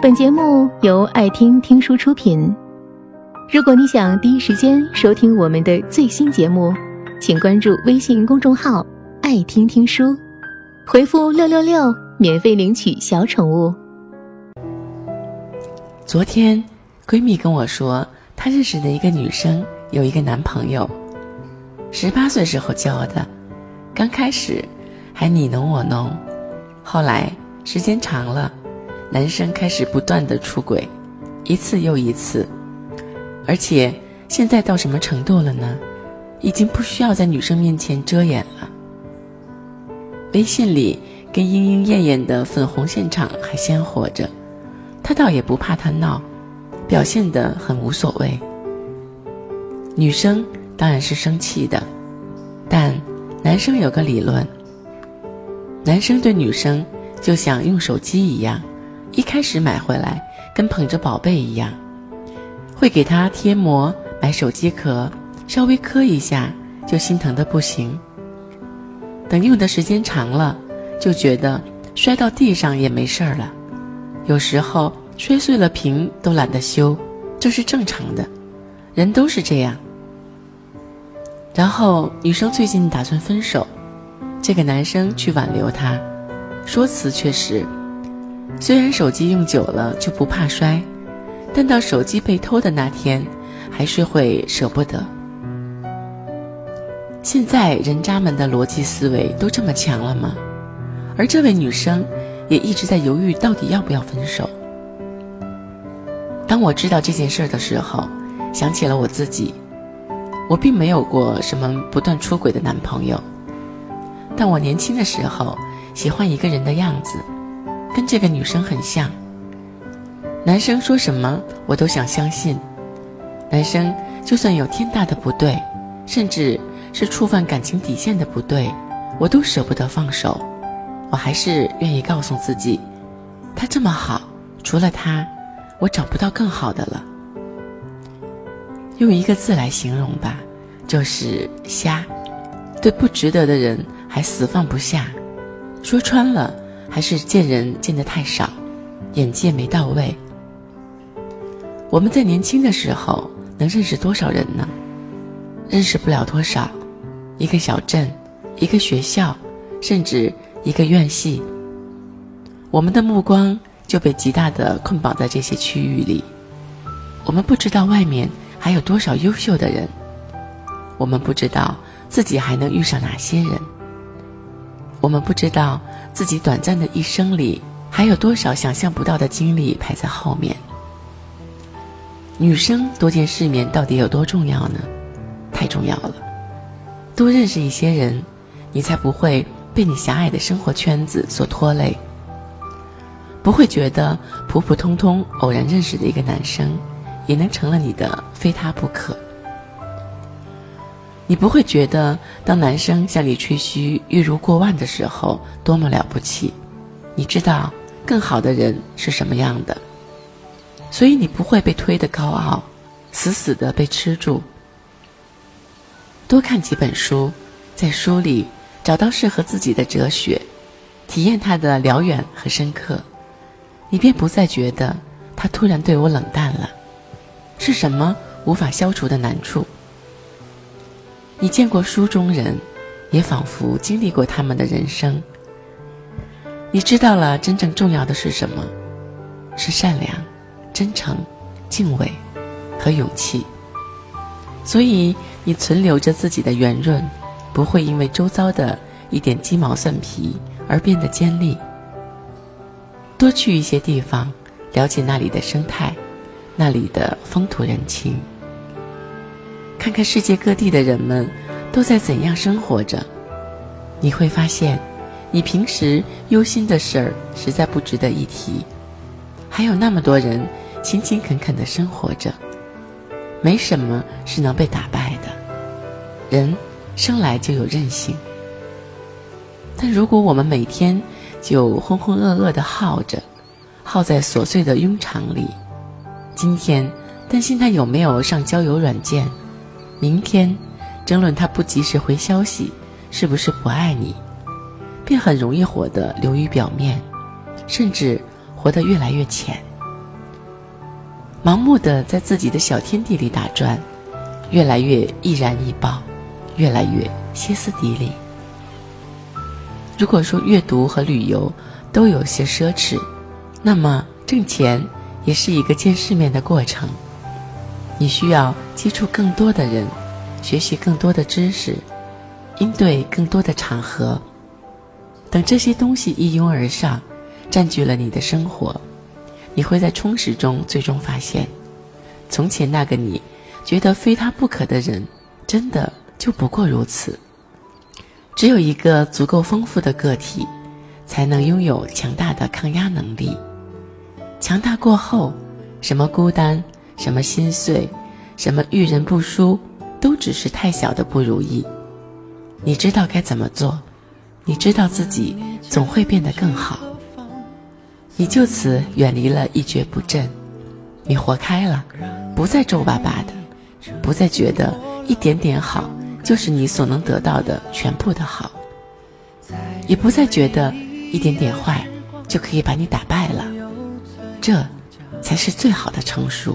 本节目由爱听听书出品。如果你想第一时间收听我们的最新节目，请关注微信公众号“爱听听书”，回复“六六六”免费领取小宠物。昨天，闺蜜跟我说，她认识的一个女生有一个男朋友，十八岁时候交的，刚开始还你侬我侬，后来时间长了。男生开始不断的出轨，一次又一次，而且现在到什么程度了呢？已经不需要在女生面前遮掩了。微信里跟莺莺燕燕的粉红现场还鲜活着，他倒也不怕他闹，表现得很无所谓。女生当然是生气的，但男生有个理论：男生对女生就像用手机一样。一开始买回来跟捧着宝贝一样，会给他贴膜、买手机壳，稍微磕一下就心疼的不行。等用的时间长了，就觉得摔到地上也没事儿了。有时候摔碎了屏都懒得修，这是正常的，人都是这样。然后女生最近打算分手，这个男生去挽留她，说辞却是。虽然手机用久了就不怕摔，但到手机被偷的那天，还是会舍不得。现在人渣们的逻辑思维都这么强了吗？而这位女生也一直在犹豫，到底要不要分手。当我知道这件事的时候，想起了我自己，我并没有过什么不断出轨的男朋友，但我年轻的时候喜欢一个人的样子。跟这个女生很像，男生说什么我都想相信，男生就算有天大的不对，甚至是触犯感情底线的不对，我都舍不得放手，我还是愿意告诉自己，他这么好，除了他，我找不到更好的了。用一个字来形容吧，就是瞎，对不值得的人还死放不下，说穿了。还是见人见得太少，眼界没到位。我们在年轻的时候能认识多少人呢？认识不了多少，一个小镇，一个学校，甚至一个院系。我们的目光就被极大的捆绑在这些区域里。我们不知道外面还有多少优秀的人，我们不知道自己还能遇上哪些人。我们不知道自己短暂的一生里还有多少想象不到的经历排在后面。女生多见世面到底有多重要呢？太重要了。多认识一些人，你才不会被你狭隘的生活圈子所拖累，不会觉得普普通通偶然认识的一个男生，也能成了你的非他不可。你不会觉得，当男生向你吹嘘月入过万的时候多么了不起，你知道更好的人是什么样的，所以你不会被推得高傲，死死的被吃住。多看几本书，在书里找到适合自己的哲学，体验它的辽远和深刻，你便不再觉得他突然对我冷淡了，是什么无法消除的难处。你见过书中人，也仿佛经历过他们的人生。你知道了真正重要的是什么？是善良、真诚、敬畏和勇气。所以你存留着自己的圆润，不会因为周遭的一点鸡毛蒜皮而变得尖利。多去一些地方，了解那里的生态，那里的风土人情。看看世界各地的人们都在怎样生活着，你会发现，你平时忧心的事儿实在不值得一提。还有那么多人勤勤恳恳的生活着，没什么是能被打败的。人生来就有韧性，但如果我们每天就浑浑噩噩的耗着，耗在琐碎的庸常里，今天担心他有没有上交友软件。明天，争论他不及时回消息，是不是不爱你，便很容易活得流于表面，甚至活得越来越浅。盲目的在自己的小天地里打转，越来越易燃易爆，越来越歇斯底里。如果说阅读和旅游都有些奢侈，那么挣钱也是一个见世面的过程。你需要接触更多的人，学习更多的知识，应对更多的场合。等这些东西一拥而上，占据了你的生活，你会在充实中最终发现，从前那个你觉得非他不可的人，真的就不过如此。只有一个足够丰富的个体，才能拥有强大的抗压能力。强大过后，什么孤单，什么心碎，什么遇人不淑，都只是太小的不如意。你知道该怎么做，你知道自己总会变得更好。你就此远离了一蹶不振，你活开了，不再皱巴巴的，不再觉得一点点好。就是你所能得到的全部的好，也不再觉得一点点坏就可以把你打败了，这才是最好的成熟。